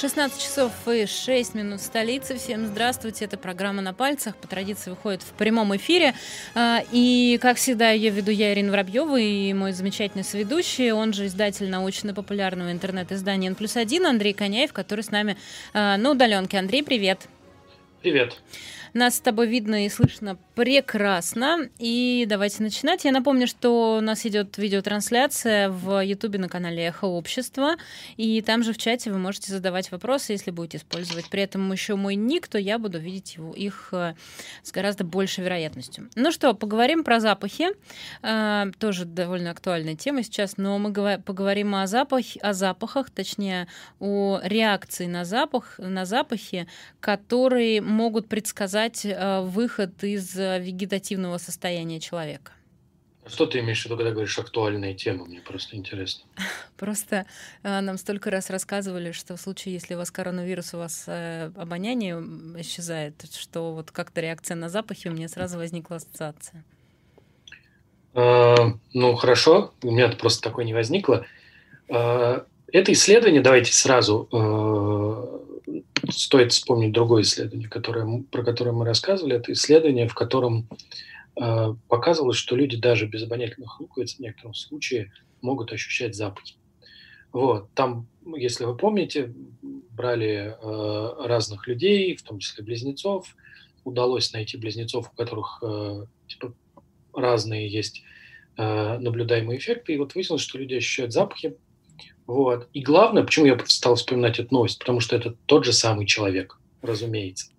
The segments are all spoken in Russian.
16 часов и 6 минут столицы. Всем здравствуйте. Это программа «На пальцах». По традиции выходит в прямом эфире. А, и, как всегда, ее веду я, Ирина Воробьева, и мой замечательный соведущий, он же издатель научно-популярного интернет-издания «Н плюс один» Андрей Коняев, который с нами а, на удаленке. Андрей, привет. Привет. Нас с тобой видно и слышно прекрасно. И давайте начинать. Я напомню, что у нас идет видеотрансляция в Ютубе на канале Эхо Общества. И там же в чате вы можете задавать вопросы, если будете использовать при этом еще мой ник, то я буду видеть его, их э, с гораздо большей вероятностью. Ну что, поговорим про запахи. Э, тоже довольно актуальная тема сейчас, но мы поговорим о, запах, о запахах, точнее, о реакции на запах, на запахи, которые могут предсказать э, выход из э, вегетативного состояния человека. Что ты имеешь в виду, когда говоришь актуальная тема? Мне просто интересно. Просто э, нам столько раз рассказывали, что в случае, если у вас коронавирус, у вас обоняние исчезает, что вот как-то реакция на запахи, у меня сразу возникла ассоциация. ну, хорошо, у меня просто такое не возникло. это исследование, давайте сразу стоит вспомнить другое исследование, которое, про которое мы рассказывали. Это исследование, в котором э, показывалось, что люди даже без обонятельных луковиц в некотором случае могут ощущать запахи. Вот, там, если вы помните, брали э, разных людей, в том числе близнецов. Удалось найти близнецов, у которых э, типа, разные есть э, наблюдаемые эффекты. И вот выяснилось, что люди ощущают запахи вот. И главное, почему я стал вспоминать эту новость, потому что это тот же самый человек, разумеется.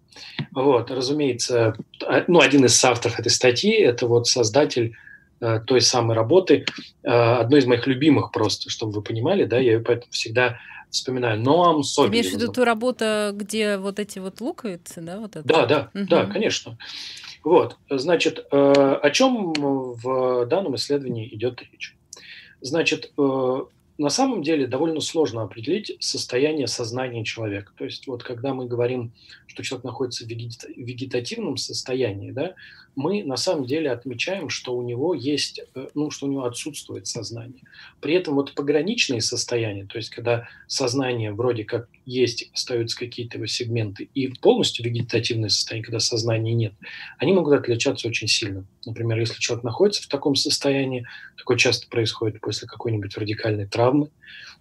Вот, разумеется, а, ну, один из авторов этой статьи – это вот создатель э, той самой работы, э, одной из моих любимых просто, чтобы вы понимали, да, я ее поэтому всегда вспоминаю. Ноам Соболев. Ты имеешь в виду ту работу, где вот эти вот луковицы, да? Вот это? Да, да, угу. да, конечно. Вот, значит, э, о чем в данном исследовании идет речь? Значит, э, на самом деле довольно сложно определить состояние сознания человека. То есть вот когда мы говорим, что человек находится в вегетативном состоянии, да, мы на самом деле отмечаем, что у него есть, э, ну, что у него отсутствует сознание. При этом вот пограничные состояния, то есть когда сознание вроде как есть, остаются какие-то его сегменты, и полностью вегетативное состояние, когда сознания нет, они могут отличаться очень сильно. Например, если человек находится в таком состоянии, такое часто происходит после какой-нибудь радикальной травмы,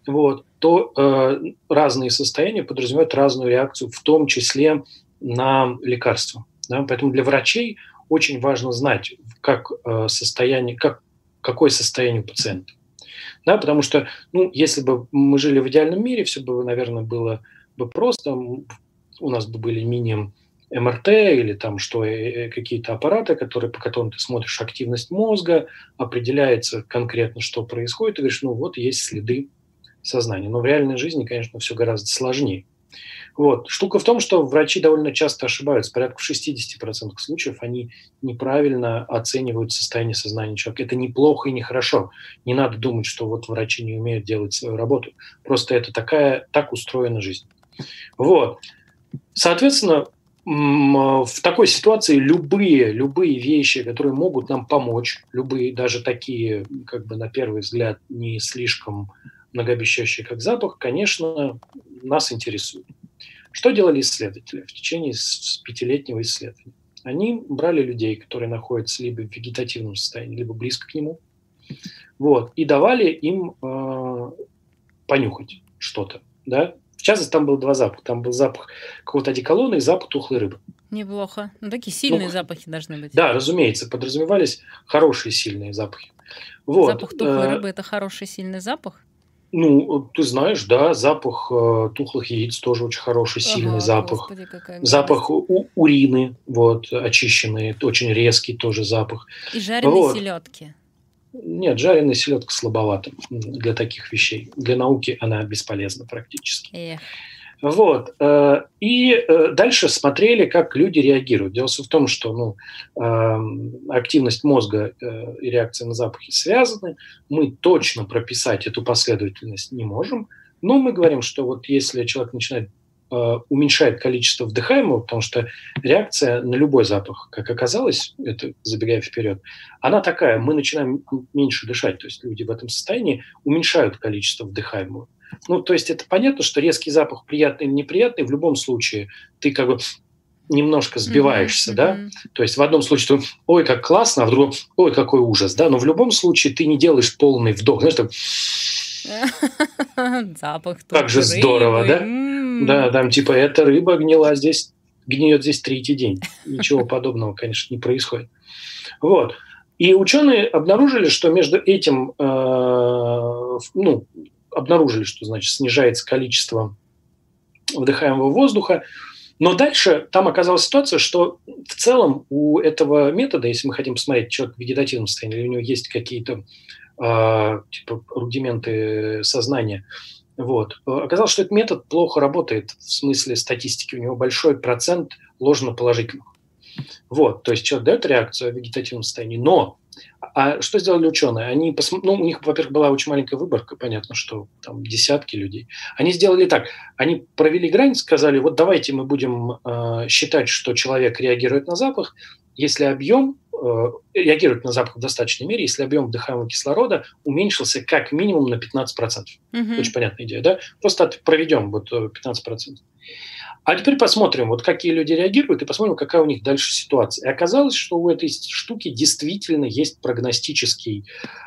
вот, то э, разные состояния подразумевают разную реакцию, в том числе на лекарства. Да? Поэтому для врачей очень важно знать, как э, состояние, как, какое состояние у пациента. Да, потому что, ну, если бы мы жили в идеальном мире, все бы, наверное, было бы просто. У нас бы были мини МРТ или там что, э, э, какие-то аппараты, которые, по которым ты смотришь активность мозга, определяется конкретно, что происходит, и говоришь, ну вот есть следы сознания. Но в реальной жизни, конечно, все гораздо сложнее. Вот. Штука в том, что врачи довольно часто ошибаются. Порядка в 60% случаев они неправильно оценивают состояние сознания человека. Это неплохо и нехорошо. Не надо думать, что вот врачи не умеют делать свою работу. Просто это такая, так устроена жизнь. Вот. Соответственно, в такой ситуации любые, любые вещи, которые могут нам помочь, любые, даже такие, как бы на первый взгляд, не слишком многообещающие, как запах, конечно, нас интересуют. Что делали исследователи в течение пятилетнего исследования? Они брали людей, которые находятся либо в вегетативном состоянии, либо близко к нему, вот, и давали им э, понюхать что-то, да. В частности, там был два запаха. Там был запах какого-то одеколона и запах тухлой рыбы. Неплохо. Ну, такие сильные ну, запахи должны быть. Да, разумеется, подразумевались хорошие сильные запахи. Вот. Запах тухлой э, рыбы – это хороший сильный запах? Ну, ты знаешь, да, запах э, тухлых яиц тоже очень хороший, сильный ага, запах. Господи, запах у, урины, вот, очищенный, очень резкий тоже запах. И жареные вот. селедки. Нет, жареная селедка слабовата для таких вещей. Для науки она бесполезна практически. Эх. Вот. Э, и э, дальше смотрели, как люди реагируют. Дело в том, что ну, эм, активность мозга э, и реакция на запахи связаны. Мы точно прописать эту последовательность не можем. Но мы говорим, что вот если человек начинает уменьшает количество вдыхаемого, потому что реакция на любой запах, как оказалось, это забегая вперед, она такая, мы начинаем меньше дышать, то есть люди в этом состоянии уменьшают количество вдыхаемого. Ну, то есть это понятно, что резкий запах приятный или неприятный, в любом случае ты как бы немножко сбиваешься, mm-hmm. да, то есть в одном случае ты, ой, как классно, а в другом, ой, какой ужас, да, но в любом случае ты не делаешь полный вдох, знаешь, так... Запах. Как же здорово, да? Да, там типа эта рыба гнила здесь, гниет здесь третий день. Ничего подобного, конечно, не происходит. Вот. И ученые обнаружили, что между этим, э, ну, обнаружили, что, значит, снижается количество вдыхаемого воздуха, но дальше там оказалась ситуация, что в целом у этого метода, если мы хотим посмотреть человек в вегетативном состоянии, или у него есть какие-то э, типа рудименты сознания, вот, оказалось, что этот метод плохо работает в смысле статистики. У него большой процент ложноположительных. Вот, то есть человек дает реакцию в вегетативном состоянии, но а что сделали ученые? Они пос... ну, у них, во-первых, была очень маленькая выборка, понятно, что там десятки людей. Они сделали так: они провели грань, сказали: вот давайте мы будем э, считать, что человек реагирует на запах, если объем реагирует на запах в достаточной мере, если объем вдыхаемого кислорода уменьшился как минимум на 15%. Угу. Очень понятная идея, да? Просто проведем вот 15%. А теперь посмотрим, вот какие люди реагируют, и посмотрим, какая у них дальше ситуация. И оказалось, что у этой штуки действительно есть прогностический,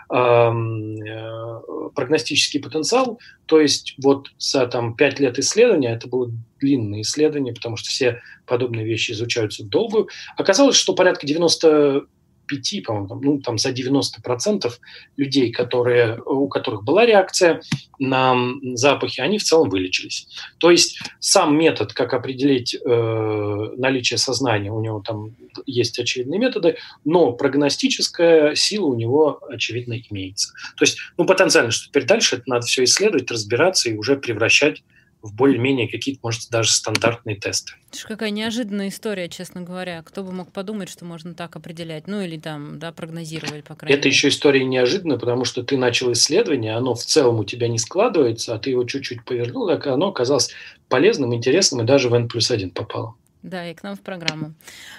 эм, э, прогностический потенциал. То есть вот за там, 5 лет исследования, это было длинное исследование, потому что все подобные вещи изучаются долго, оказалось, что порядка 90 5, по-моему, ну, там за 90% людей, которые, у которых была реакция на запахи, они в целом вылечились. То есть сам метод, как определить э, наличие сознания, у него там есть очевидные методы, но прогностическая сила у него, очевидно, имеется. То есть, ну, потенциально, что теперь дальше это надо все исследовать, разбираться и уже превращать в более-менее какие-то, может, даже стандартные тесты. Это какая неожиданная история, честно говоря. Кто бы мог подумать, что можно так определять, ну или там, да, прогнозировать, по крайней Это мере. еще история неожиданная, потому что ты начал исследование, оно в целом у тебя не складывается, а ты его чуть-чуть повернул, так оно оказалось полезным, интересным и даже в N плюс 1 попало. Да, и к нам в программу.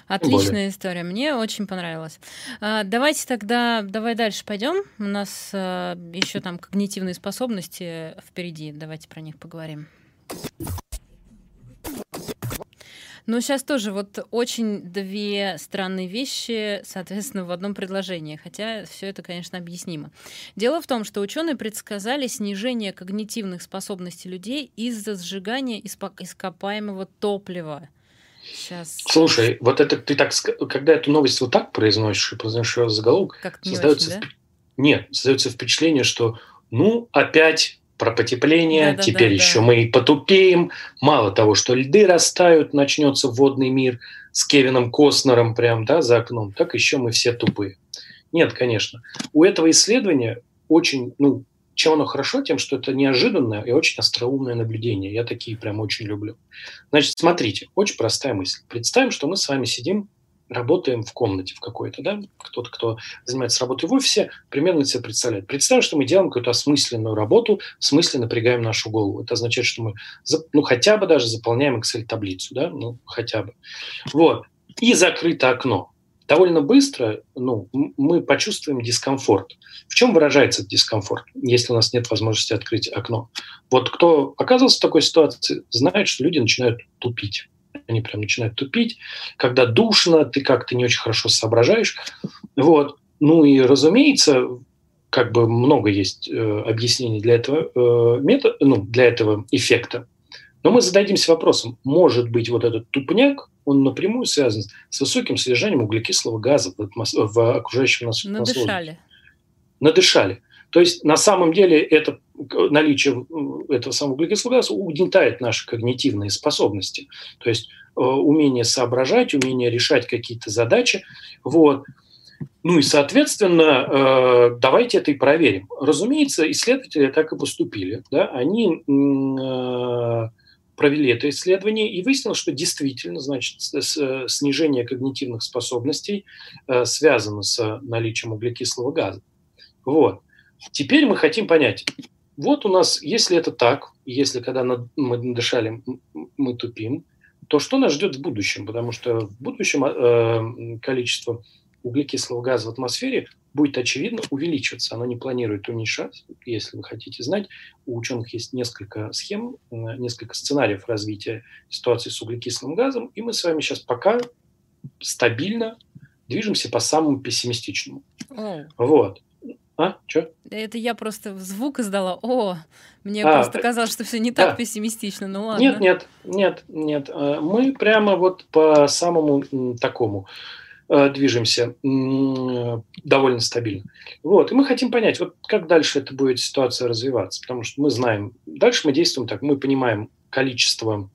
Отличная Более. история. Мне очень понравилось. А, давайте тогда, давай дальше пойдем. У нас а, еще там когнитивные способности впереди. Давайте про них поговорим. Ну, сейчас тоже вот очень две странные вещи, соответственно, в одном предложении, хотя все это, конечно, объяснимо. Дело в том, что ученые предсказали снижение когнитивных способностей людей из-за сжигания ископаемого топлива. Сейчас. Слушай, вот это ты так, когда эту новость вот так произносишь и произносишь ее заголовок, создается, очень, да? нет, создается впечатление, что ну опять про потепление, да, да, теперь да, еще да. мы и потупеем. Мало того, что льды растают, начнется водный мир с Кевином Костнером прям да, за окном, так еще мы все тупые. Нет, конечно. У этого исследования очень, ну, чем оно хорошо? Тем, что это неожиданное и очень остроумное наблюдение. Я такие прям очень люблю. Значит, смотрите, очень простая мысль. Представим, что мы с вами сидим работаем в комнате в какой-то, да, кто-то, кто занимается работой в офисе, примерно себе представляет. Представим, что мы делаем какую-то осмысленную работу, в смысле напрягаем нашу голову. Это означает, что мы, ну, хотя бы даже заполняем Excel-таблицу, да, ну, хотя бы. Вот. И закрыто окно. Довольно быстро ну, мы почувствуем дискомфорт. В чем выражается этот дискомфорт, если у нас нет возможности открыть окно? Вот кто оказывался в такой ситуации, знает, что люди начинают тупить они прям начинают тупить, когда душно, ты как-то не очень хорошо соображаешь. Вот. Ну и, разумеется, как бы много есть э, объяснений для этого э, метода, ну, для этого эффекта. Но мы зададимся вопросом, может быть, вот этот тупняк, он напрямую связан с высоким содержанием углекислого газа в, атмос... в окружающем нас Надышали. Надышали. То есть на самом деле это наличие этого самого углекислого газа угнетает наши когнитивные способности. То есть э, умение соображать, умение решать какие-то задачи. Вот. Ну и, соответственно, э, давайте это и проверим. Разумеется, исследователи так и поступили. Да? Они э, провели это исследование и выяснилось, что действительно, значит, снижение когнитивных способностей связано с наличием углекислого газа. Вот. Теперь мы хотим понять, вот у нас, если это так, если когда мы надышали, мы тупим, то что нас ждет в будущем? Потому что в будущем э, количество углекислого газа в атмосфере будет, очевидно, увеличиваться. Оно не планирует уменьшаться. Если вы хотите знать, у ученых есть несколько схем, э, несколько сценариев развития ситуации с углекислым газом, и мы с вами сейчас пока стабильно движемся по самому пессимистичному. Вот. А, что? Это я просто звук издала. О, мне а, просто казалось, что все не так да. пессимистично. Ну ладно. Нет, нет, нет, нет. Э, мы прямо вот по самому такому э, движемся довольно стабильно. Вот, и мы хотим понять, вот как дальше эта будет ситуация развиваться, потому что мы знаем, дальше мы действуем так, мы понимаем количество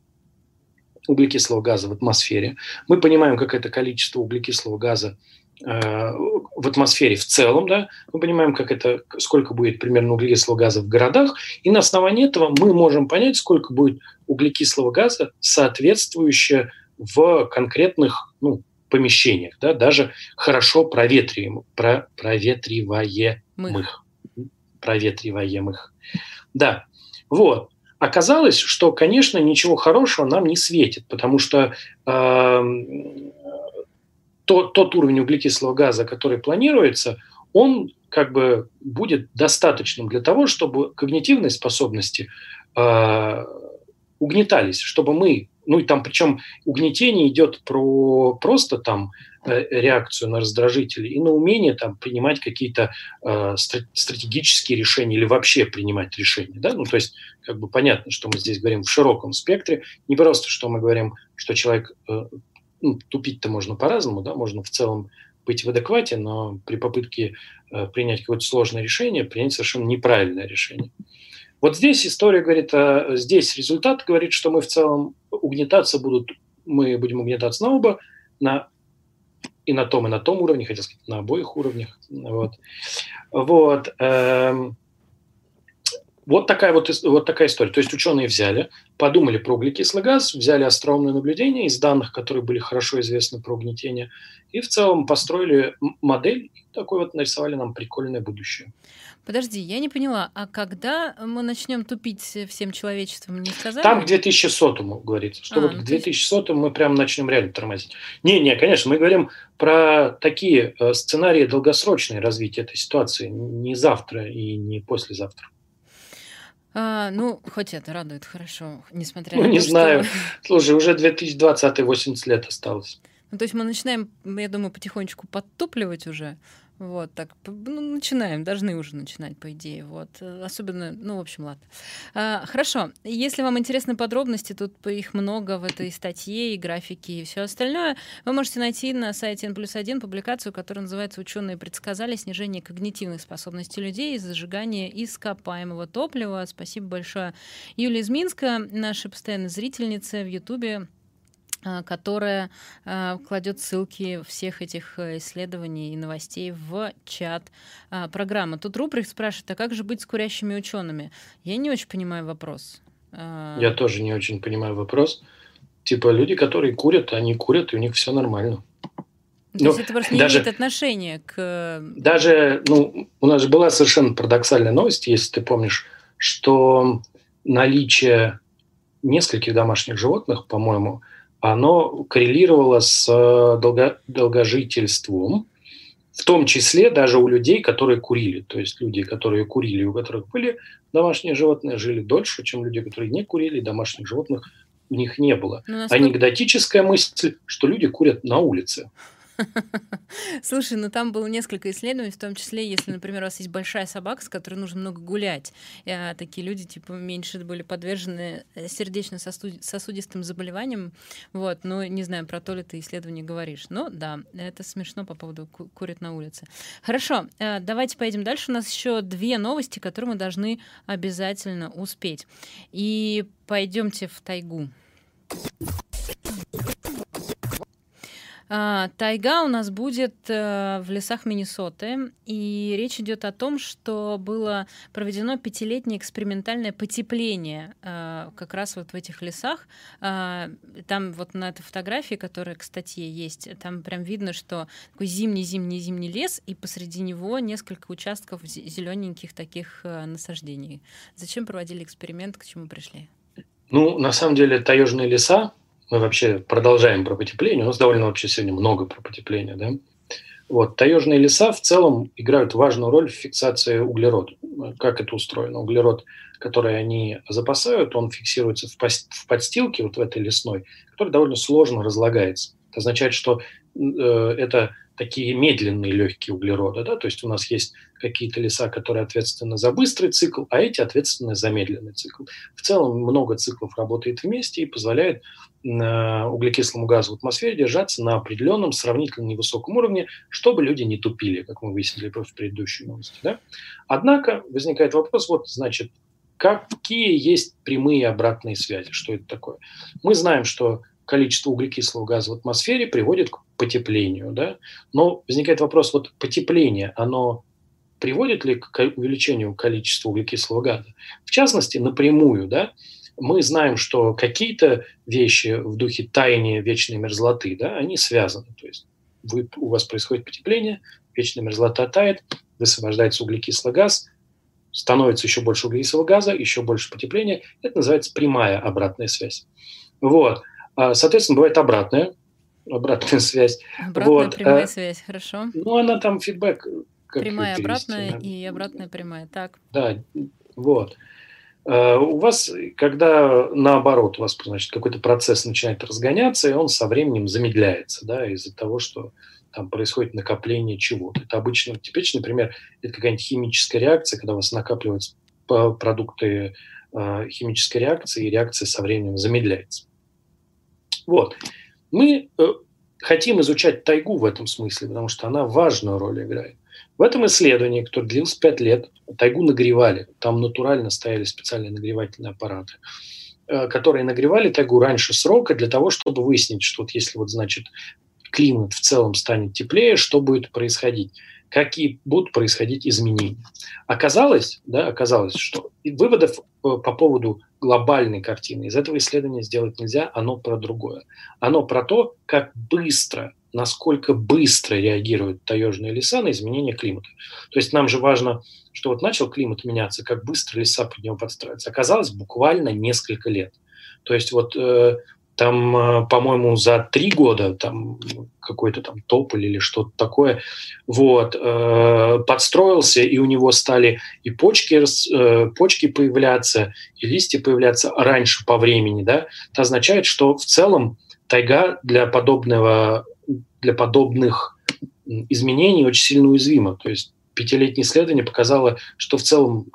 углекислого газа в атмосфере, мы понимаем, как это количество углекислого газа в атмосфере в целом, да, мы понимаем, как это, сколько будет примерно углекислого газа в городах, и на основании этого мы можем понять, сколько будет углекислого газа, соответствующее в конкретных ну, помещениях, да, даже хорошо проветриваемых, про, проветриваемых, проветриваемых. Да, вот. Оказалось, что, конечно, ничего хорошего нам не светит, потому что э, тот, тот уровень углекислого газа, который планируется, он как бы будет достаточным для того, чтобы когнитивные способности э, угнетались, чтобы мы, ну и там причем угнетение идет про просто там э, реакцию на раздражители и на умение там принимать какие-то э, стратегические решения или вообще принимать решения, да, ну то есть как бы понятно, что мы здесь говорим в широком спектре, не просто, что мы говорим, что человек э, ну, тупить-то можно по-разному, да, можно в целом быть в адеквате, но при попытке э, принять какое-то сложное решение, принять совершенно неправильное решение. Вот здесь история говорит, а здесь результат говорит, что мы в целом угнетаться будут, мы будем угнетаться на оба, на и на том, и на том уровне, хотел сказать, на обоих уровнях. Вот. Вот. Эм, вот такая вот, вот такая история. То есть ученые взяли, подумали про углекислый газ, взяли остроумные наблюдения из данных, которые были хорошо известны про угнетение, и в целом построили модель, и такой вот нарисовали нам прикольное будущее. Подожди, я не поняла, а когда мы начнем тупить всем человечеством, не сказали? Там к 2100 говорится, что а, вот ну, к 2100 мы прям начнем реально тормозить. Не-не, конечно, мы говорим про такие э, сценарии долгосрочные развития этой ситуации, не завтра и не послезавтра. А, ну, хоть это радует хорошо, несмотря ну, на то, не знаю. Что... Слушай, уже 2020 80 лет осталось. Ну, то есть мы начинаем, я думаю, потихонечку подтупливать уже. Вот, так, ну, начинаем, должны уже начинать, по идее, вот. Особенно, ну, в общем, ладно. А, хорошо, если вам интересны подробности, тут их много в этой статье и графике и все остальное, вы можете найти на сайте N плюс 1 публикацию, которая называется «Ученые предсказали снижение когнитивных способностей людей из зажигания ископаемого топлива». Спасибо большое. Юлия из Минска, наша постоянная зрительница в Ютубе, которая а, кладет ссылки всех этих э, исследований и новостей в чат программы. Тут Руприх спрашивает, а как же быть с курящими учеными? Я не очень понимаю вопрос. Я тоже не очень понимаю вопрос. Типа люди, которые курят, они курят, и у них все нормально. То ну, есть это просто не даже, имеет отношения к... Даже, ну, у нас же была совершенно парадоксальная новость, если ты помнишь, что наличие нескольких домашних животных, по-моему, оно коррелировало с э, долго, долгожительством, в том числе даже у людей, которые курили. То есть люди, которые курили, у которых были домашние животные, жили дольше, чем люди, которые не курили, домашних животных у них не было. Ну, насколько... Анекдотическая мысль, что люди курят на улице. Слушай, ну там было несколько исследований, в том числе, если, например, у вас есть большая собака, с которой нужно много гулять, а, такие люди, типа, меньше были подвержены э, сердечно-сосудистым заболеваниям, вот, но не знаю, про то ли ты исследование говоришь. Но да, это смешно по поводу ку- курят на улице. Хорошо, э, давайте поедем дальше. У нас еще две новости, которые мы должны обязательно успеть. И пойдемте в тайгу. А, тайга у нас будет э, в лесах Миннесоты, и речь идет о том, что было проведено пятилетнее экспериментальное потепление э, как раз вот в этих лесах. А, там вот на этой фотографии, которая к статье есть, там прям видно, что такой зимний-зимний-зимний лес, и посреди него несколько участков зелененьких таких э, насаждений. Зачем проводили эксперимент, к чему пришли? Ну, на самом деле, таежные леса мы вообще продолжаем про потепление. У нас довольно вообще сегодня много про потепление, да? Вот. Таежные леса в целом играют важную роль в фиксации углерода. Как это устроено? Углерод, который они запасают, он фиксируется в, в подстилке, вот в этой лесной, который довольно сложно разлагается. Это означает, что э, это такие медленные легкие углероды. Да? То есть у нас есть какие-то леса, которые ответственны за быстрый цикл, а эти ответственны за медленный цикл. В целом много циклов работает вместе и позволяет углекислому газу в атмосфере держаться на определенном сравнительно невысоком уровне, чтобы люди не тупили, как мы выяснили в предыдущей новости. Да? Однако возникает вопрос, вот, значит, какие есть прямые обратные связи, что это такое? Мы знаем, что количество углекислого газа в атмосфере приводит к потеплению. Да? Но возникает вопрос, вот потепление, оно приводит ли к увеличению количества углекислого газа? В частности, напрямую, да, мы знаем, что какие-то вещи в духе таяния вечной мерзлоты, да, они связаны. То есть вы, у вас происходит потепление, вечная мерзлота тает, высвобождается углекислый газ, становится еще больше углекислого газа, еще больше потепления. Это называется прямая обратная связь. Вот. А, соответственно, бывает обратная, обратная связь. Обратная вот. прямая а, связь, хорошо. Ну, она там фидбэк. прямая обратная и обратная прямая, так. Да, вот. А, у вас, когда наоборот, у вас значит, какой-то процесс начинает разгоняться, и он со временем замедляется, да, из-за того, что там происходит накопление чего-то. Это обычно, типичный пример, это какая-нибудь химическая реакция, когда у вас накапливаются продукты химической реакции, и реакция со временем замедляется. Вот. Мы э, хотим изучать тайгу в этом смысле, потому что она важную роль играет. В этом исследовании, которое длилось 5 лет, тайгу нагревали. Там натурально стояли специальные нагревательные аппараты, э, которые нагревали тайгу раньше срока для того, чтобы выяснить, что вот если вот, значит, климат в целом станет теплее, что будет происходить какие будут происходить изменения. Оказалось, да, оказалось, что выводов э, по поводу глобальной картины из этого исследования сделать нельзя, оно про другое. Оно про то, как быстро, насколько быстро реагируют таежные леса на изменение климата. То есть нам же важно, что вот начал климат меняться, как быстро леса под него подстраиваются. Оказалось, буквально несколько лет. То есть вот э, там, э, по-моему, за три года там какой-то там тополь или что-то такое, вот, э, подстроился, и у него стали и почки, э, почки появляться, и листья появляться раньше по времени, да, это означает, что в целом тайга для подобного, для подобных изменений очень сильно уязвима. То есть пятилетнее исследование показало, что в целом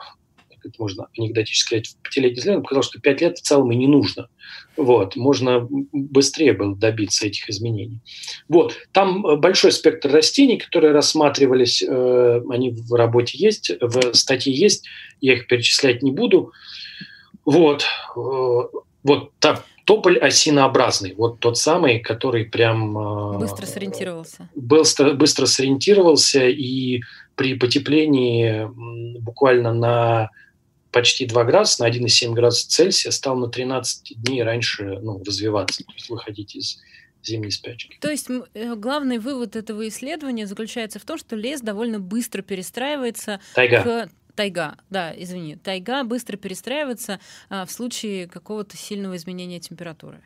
это можно анекдотически сказать, в пятилетний исследование показало, что пять лет в целом и не нужно. Вот, можно быстрее было добиться этих изменений. Вот, там э, большой спектр растений, которые рассматривались, э, они в работе есть, в статье есть, я их перечислять не буду. Вот, э, вот так, тополь осинообразный, вот тот самый, который прям... Э, быстро сориентировался. Быстро, быстро сориентировался, и при потеплении буквально на почти 2 градуса, на 1,7 градуса Цельсия стал на 13 дней раньше ну, развиваться, то есть выходить из зимней спячки. То есть э, главный вывод этого исследования заключается в том, что лес довольно быстро перестраивается Тайга. к Тайга, да, извини, тайга быстро перестраивается а, в случае какого-то сильного изменения температуры.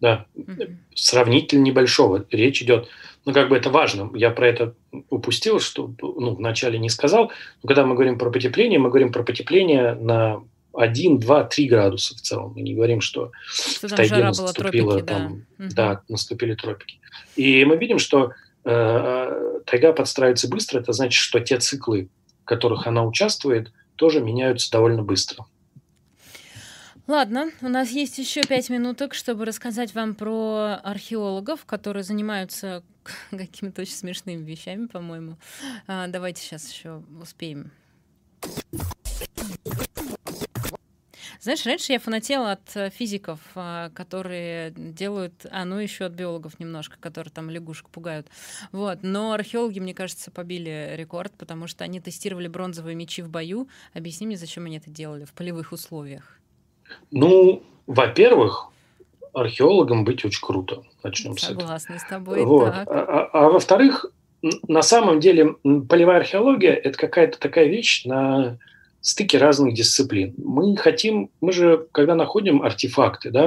Да, угу. сравнительно небольшого. Речь идет, ну как бы это важно. Я про это упустил, что ну, вначале не сказал. Но когда мы говорим про потепление, мы говорим про потепление на 1, 2, 3 градуса в целом. Мы не говорим, что, что в тайге наступило, тропики, там, да. Угу. да, наступили тропики. И мы видим, что э, тайга подстраивается быстро. Это значит, что те циклы, которых она участвует, тоже меняются довольно быстро. Ладно, у нас есть еще пять минуток, чтобы рассказать вам про археологов, которые занимаются какими-то очень смешными вещами, по-моему. А, давайте сейчас еще успеем. Знаешь, раньше я фанатела от э, физиков, а, которые делают, а ну еще от биологов немножко, которые там лягушек пугают. Вот. Но археологи, мне кажется, побили рекорд, потому что они тестировали бронзовые мечи в бою. Объясни мне, зачем они это делали в полевых условиях. Ну, во-первых, археологом быть очень круто. Начнем Согласна с этого. с тобой. Вот. А, а, а во-вторых, на самом деле полевая археология – это какая-то такая вещь на стыке разных дисциплин. Мы хотим, мы же, когда находим артефакты, да,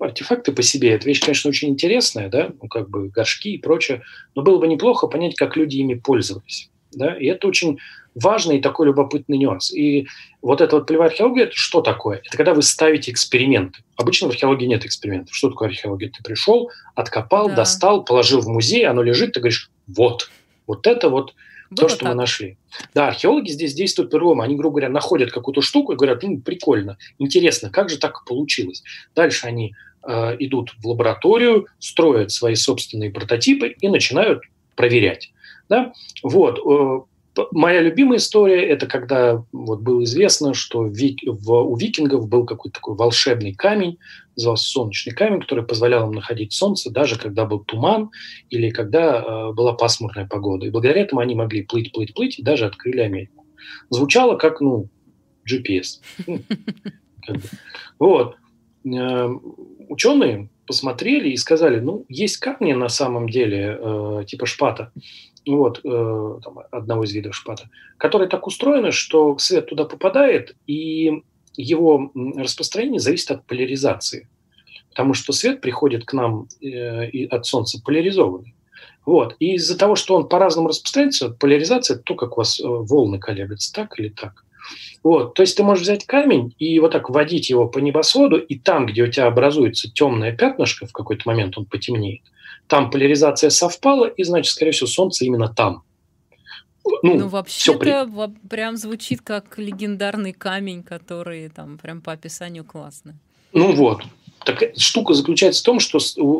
артефакты по себе – это вещь, конечно, очень интересная, да, ну, как бы горшки и прочее, но было бы неплохо понять, как люди ими пользовались, да, и это очень важный и такой любопытный нюанс. И вот эта вот полевая археология – это что такое? Это когда вы ставите эксперименты. Обычно в археологии нет экспериментов. Что такое археология? Ты пришел, откопал, да. достал, положил в музей, оно лежит, ты говоришь, вот, вот это вот было то, что так. мы нашли. Да, археологи здесь действуют по-другому. Они, грубо говоря, находят какую-то штуку и говорят, ну, прикольно, интересно, как же так получилось. Дальше они э, идут в лабораторию, строят свои собственные прототипы и начинают проверять. Да? Вот. Моя любимая история – это когда вот было известно, что вик, в, у викингов был какой-то такой волшебный камень, назывался солнечный камень, который позволял им находить солнце, даже когда был туман или когда э, была пасмурная погода. И благодаря этому они могли плыть, плыть, плыть, и даже открыли Америку. Звучало как, ну, GPS. Вот. Э, ученые посмотрели и сказали, ну, есть камни на самом деле, э, типа шпата, вот, э, там, одного из видов шпата, которые так устроены, что свет туда попадает, и его распространение зависит от поляризации. Потому что свет приходит к нам э, от Солнца поляризованный. Вот. И из-за того, что он по-разному распространяется, поляризация – то, как у вас э, волны колеблются, так или так. Вот. То есть ты можешь взять камень и вот так водить его по небосводу, и там, где у тебя образуется темное пятнышко, в какой-то момент он потемнеет, там поляризация совпала, и, значит, скорее всего, Солнце именно там. Ну, ну вообще-то при... прям звучит как легендарный камень, который там прям по описанию классно. Ну вот. Так штука заключается в том, что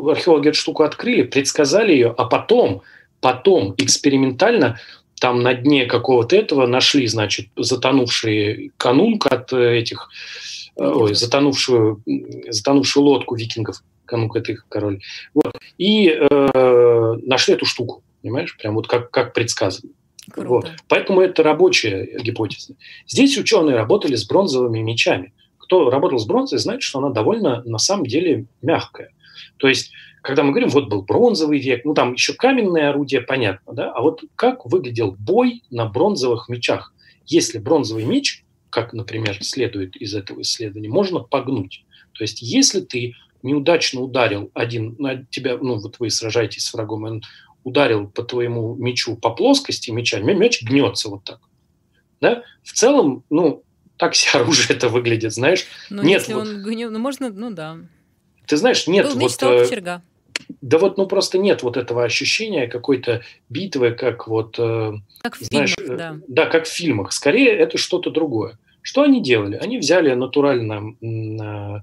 археологи эту штуку открыли, предсказали ее, а потом, потом экспериментально там на дне какого-то этого нашли, значит, затонувший канунг от этих, ой, затонувшую, затонувшую лодку викингов кому это их король. Вот. И э, нашли эту штуку, понимаешь, прям вот как, как предсказано. Вот. Поэтому это рабочая гипотеза. Здесь ученые работали с бронзовыми мечами. Кто работал с бронзой, знает, что она довольно, на самом деле, мягкая. То есть, когда мы говорим, вот был бронзовый век, ну там еще каменное орудие, понятно, да, а вот как выглядел бой на бронзовых мечах? Если бронзовый меч, как, например, следует из этого исследования, можно погнуть. То есть, если ты неудачно ударил один на тебя, ну вот вы сражаетесь с врагом, он ударил по твоему мечу по плоскости меча, мяч гнется вот так. Да? В целом, ну, так все оружие это выглядит, знаешь. Ну, нет, если вот, он гнев... ну можно, ну да. Ты знаешь, нет Был вот... Э, да вот, ну просто нет вот этого ощущения какой-то битвы, как вот... Э, как в знаешь, фильмах, э, да. Да, как в фильмах. Скорее, это что-то другое. Что они делали? Они взяли натурально э,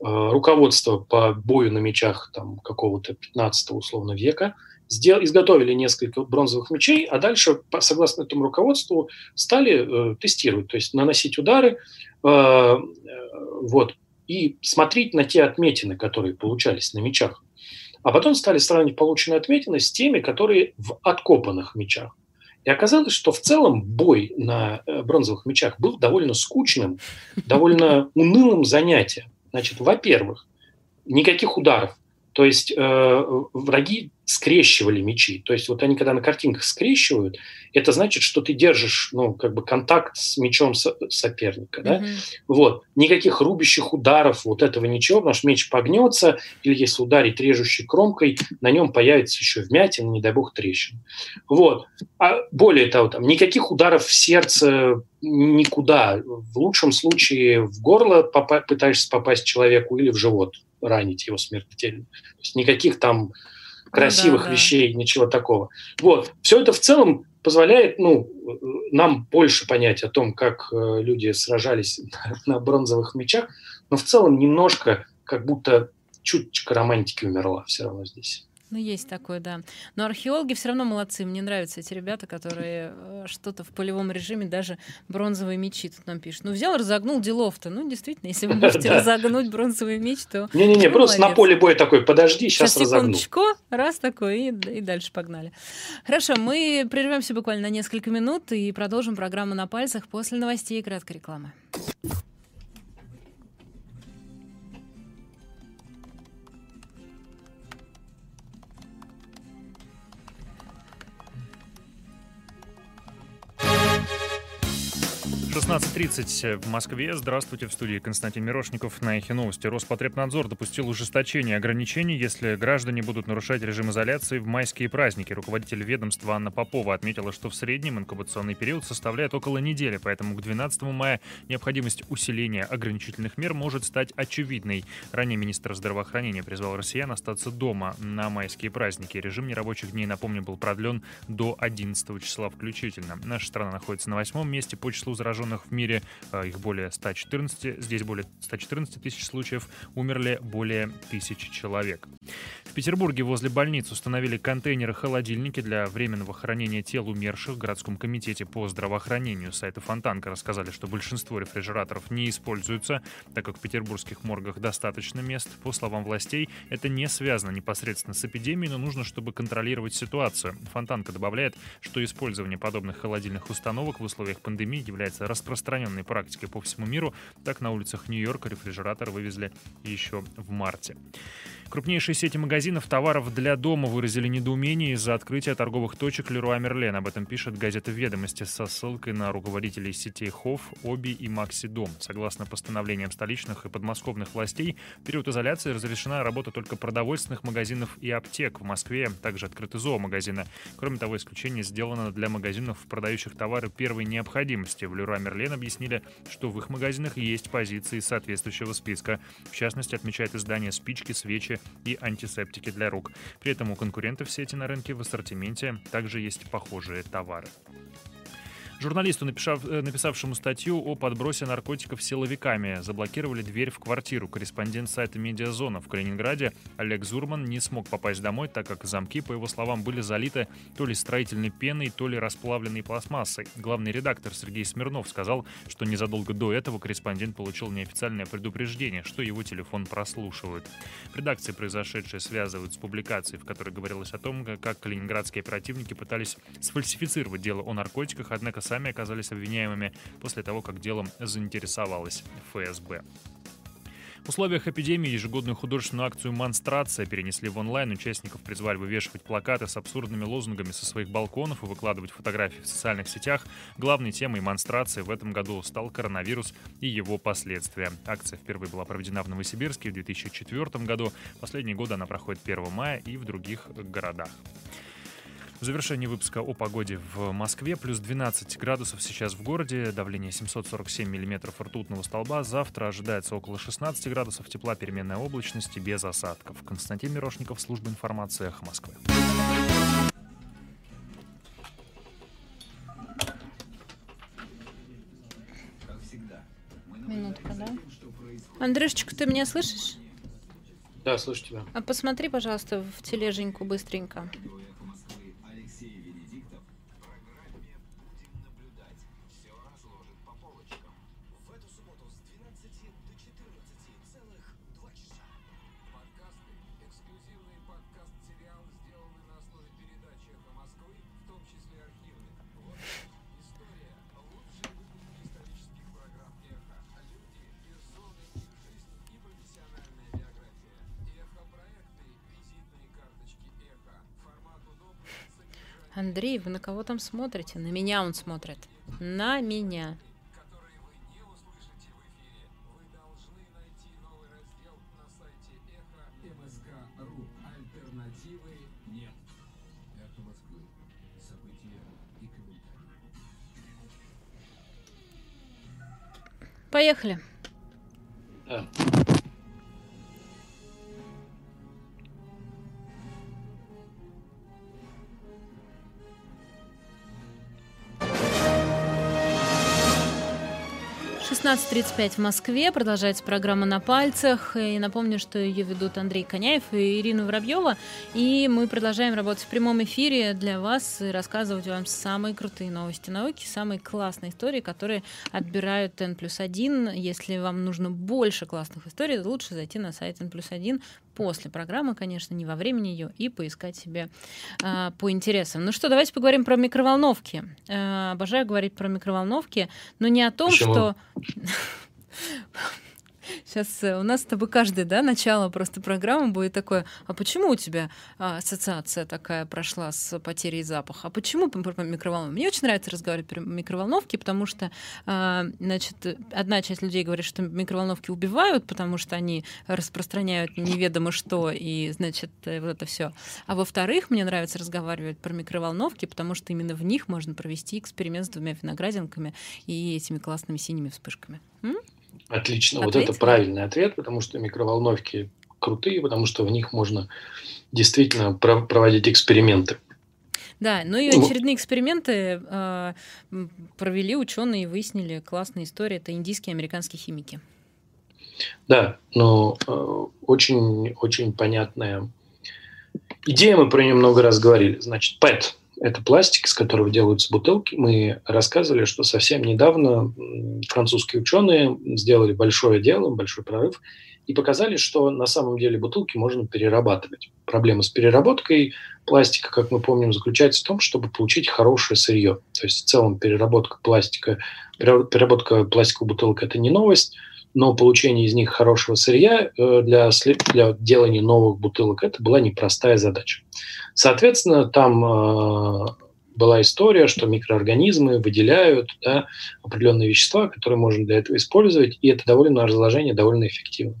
руководство по бою на мечах там, какого-то 15 условно века, сдел, изготовили несколько бронзовых мечей, а дальше, по, согласно этому руководству, стали э, тестировать, то есть наносить удары, э, э, вот, и смотреть на те отметины, которые получались на мечах. А потом стали сравнивать полученные отметины с теми, которые в откопанных мечах. И оказалось, что в целом бой на э, бронзовых мечах был довольно скучным, довольно унылым занятием. Значит, во-первых, никаких ударов. То есть э, враги скрещивали мечи. То есть вот они, когда на картинках скрещивают, это значит, что ты держишь, ну, как бы контакт с мечом со- соперника, да? Mm-hmm. Вот. Никаких рубящих ударов, вот этого ничего, потому что меч погнется, или если ударить режущей кромкой, на нем появится еще вмятина, не дай бог, трещин. Вот. А более того, там, никаких ударов в сердце никуда. В лучшем случае в горло попа- пытаешься попасть человеку или в живот ранить его смертельно. То есть никаких там красивых ну, да, вещей, да. ничего такого. Вот. Все это в целом позволяет ну, нам больше понять о том, как э, люди сражались на бронзовых мечах, но в целом немножко как будто чуточка романтики умерла все равно здесь. Ну, есть такое, да. Но археологи все равно молодцы. Мне нравятся эти ребята, которые э, что-то в полевом режиме, даже бронзовые мечи тут нам пишут. Ну, взял, разогнул делов-то. Ну, действительно, если вы можете разогнуть бронзовый меч, то... Не-не-не, просто на поле боя такой, подожди, сейчас разогну. секундочку, раз такой, и дальше погнали. Хорошо, мы прервемся буквально на несколько минут и продолжим программу «На пальцах» после новостей и краткой рекламы. 16.30 в Москве. Здравствуйте, в студии Константин Мирошников на Эхе Новости. Роспотребнадзор допустил ужесточение ограничений, если граждане будут нарушать режим изоляции в майские праздники. Руководитель ведомства Анна Попова отметила, что в среднем инкубационный период составляет около недели, поэтому к 12 мая необходимость усиления ограничительных мер может стать очевидной. Ранее министр здравоохранения призвал россиян остаться дома на майские праздники. Режим нерабочих дней, напомню, был продлен до 11 числа включительно. Наша страна находится на восьмом месте по числу зараженных зараженных в мире, а, их более 114, здесь более 114 тысяч случаев, умерли более тысячи человек. В Петербурге возле больниц установили контейнеры-холодильники для временного хранения тел умерших. В городском комитете по здравоохранению сайта Фонтанка рассказали, что большинство рефрижераторов не используются, так как в петербургских моргах достаточно мест. По словам властей, это не связано непосредственно с эпидемией, но нужно, чтобы контролировать ситуацию. Фонтанка добавляет, что использование подобных холодильных установок в условиях пандемии является распространенной практикой по всему миру. Так на улицах Нью-Йорка рефрижератор вывезли еще в марте. Крупнейшие сети магазинов товаров для дома выразили недоумение из-за открытия торговых точек Леруа Мерлен. Об этом пишет газета «Ведомости» со ссылкой на руководителей сетей Хофф, Оби и Макси Дом. Согласно постановлениям столичных и подмосковных властей, в период изоляции разрешена работа только продовольственных магазинов и аптек. В Москве также открыты зоомагазины. Кроме того, исключение сделано для магазинов, продающих товары первой необходимости. В Леруа Мерлен объяснили, что в их магазинах есть позиции соответствующего списка. В частности, отмечает издание спички, свечи, и антисептики для рук. При этом у конкурентов сети на рынке в ассортименте также есть похожие товары. Журналисту, написав, э, написавшему статью о подбросе наркотиков силовиками, заблокировали дверь в квартиру. Корреспондент сайта «Медиазона» в Калининграде Олег Зурман не смог попасть домой, так как замки, по его словам, были залиты то ли строительной пеной, то ли расплавленной пластмассой. Главный редактор Сергей Смирнов сказал, что незадолго до этого корреспондент получил неофициальное предупреждение, что его телефон прослушивают. В редакции произошедшее связывают с публикацией, в которой говорилось о том, как калининградские оперативники пытались сфальсифицировать дело о наркотиках, однако сами оказались обвиняемыми после того, как делом заинтересовалась ФСБ. В условиях эпидемии ежегодную художественную акцию «Монстрация» перенесли в онлайн. Участников призвали вывешивать плакаты с абсурдными лозунгами со своих балконов и выкладывать фотографии в социальных сетях. Главной темой монстрации в этом году стал коронавирус и его последствия. Акция впервые была проведена в Новосибирске в 2004 году. Последние годы она проходит 1 мая и в других городах. В завершении выпуска о погоде в Москве. Плюс 12 градусов сейчас в городе. Давление 747 миллиметров ртутного столба. Завтра ожидается около 16 градусов тепла, переменная облачности без осадков. Константин Мирошников, служба информации «Эхо Москвы». Минутка, да? Андрюшечка, ты меня слышишь? Да, слышу тебя. А посмотри, пожалуйста, в тележеньку быстренько. Андрей, вы на кого там смотрите? На меня он смотрит. На меня. Поехали. Да. 16.35 в Москве. Продолжается программа «На пальцах». И напомню, что ее ведут Андрей Коняев и Ирина Воробьева. И мы продолжаем работать в прямом эфире для вас и рассказывать вам самые крутые новости науки, самые классные истории, которые отбирают N плюс 1. Если вам нужно больше классных историй, лучше зайти на сайт N плюс 1 после программы, конечно, не во времени ее, и поискать себе э, по интересам. Ну что, давайте поговорим про микроволновки. Э, обожаю говорить про микроволновки, но не о том, Почему? что... Сейчас э, у нас с тобой каждый, да, начало просто программы будет такое, а почему у тебя а, ассоциация такая прошла с потерей запаха? А почему про микроволновки? Мне очень нравится разговаривать про микроволновки, потому что, а, значит, одна часть людей говорит, что микроволновки убивают, потому что они распространяют неведомо что, и, значит, э, вот это все. А во-вторых, мне нравится разговаривать про микроволновки, потому что именно в них можно провести эксперимент с двумя виноградинками и этими классными синими вспышками. М? Отлично. Ответили? Вот это правильный ответ, потому что микроволновки крутые, потому что в них можно действительно проводить эксперименты. Да, ну и ну, очередные эксперименты э, провели ученые и выяснили классная история. Это индийские и американские химики. Да, но э, очень, очень понятная идея, мы про нее много раз говорили. Значит, PET это пластик, из которого делаются бутылки. Мы рассказывали, что совсем недавно французские ученые сделали большое дело, большой прорыв, и показали, что на самом деле бутылки можно перерабатывать. Проблема с переработкой пластика, как мы помним, заключается в том, чтобы получить хорошее сырье. То есть в целом переработка пластика, переработка пластиковых бутылок – это не новость, но получение из них хорошего сырья э, для, для делания новых бутылок – это была непростая задача. Соответственно, там э, была история, что микроорганизмы выделяют да, определенные вещества, которые можно для этого использовать, и это довольно разложение довольно эффективно.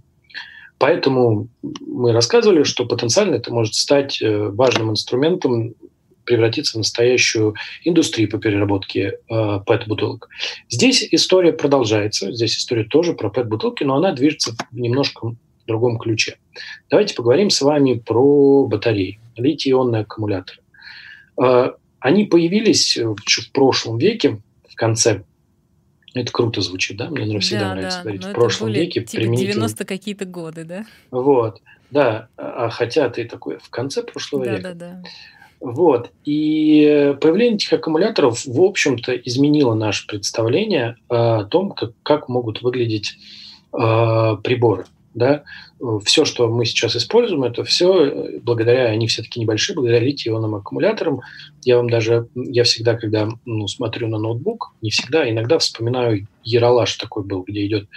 Поэтому мы рассказывали, что потенциально это может стать э, важным инструментом превратиться в настоящую индустрию по переработке э, PET-бутылок. Здесь история продолжается, здесь история тоже про PET-бутылки, но она движется в немножко другом ключе. Давайте поговорим с вами про батареи, литий-ионные аккумуляторы. Э, они появились в прошлом веке, в конце это круто звучит, да? Мне всегда да, нравится да. говорить. Но в прошлом более, веке типа применительно... 90 какие-то годы, да? Вот, да. А хотя ты такой в конце прошлого да, века. Да, да, да. Вот. И появление этих аккумуляторов, в общем-то, изменило наше представление о том, как, как могут выглядеть э, приборы. Да? Все, что мы сейчас используем, это все благодаря, они все-таки небольшие, благодаря литий-ионным аккумуляторам. Я вам даже, я всегда, когда ну, смотрю на ноутбук, не всегда, иногда вспоминаю Яралаш такой был, где идет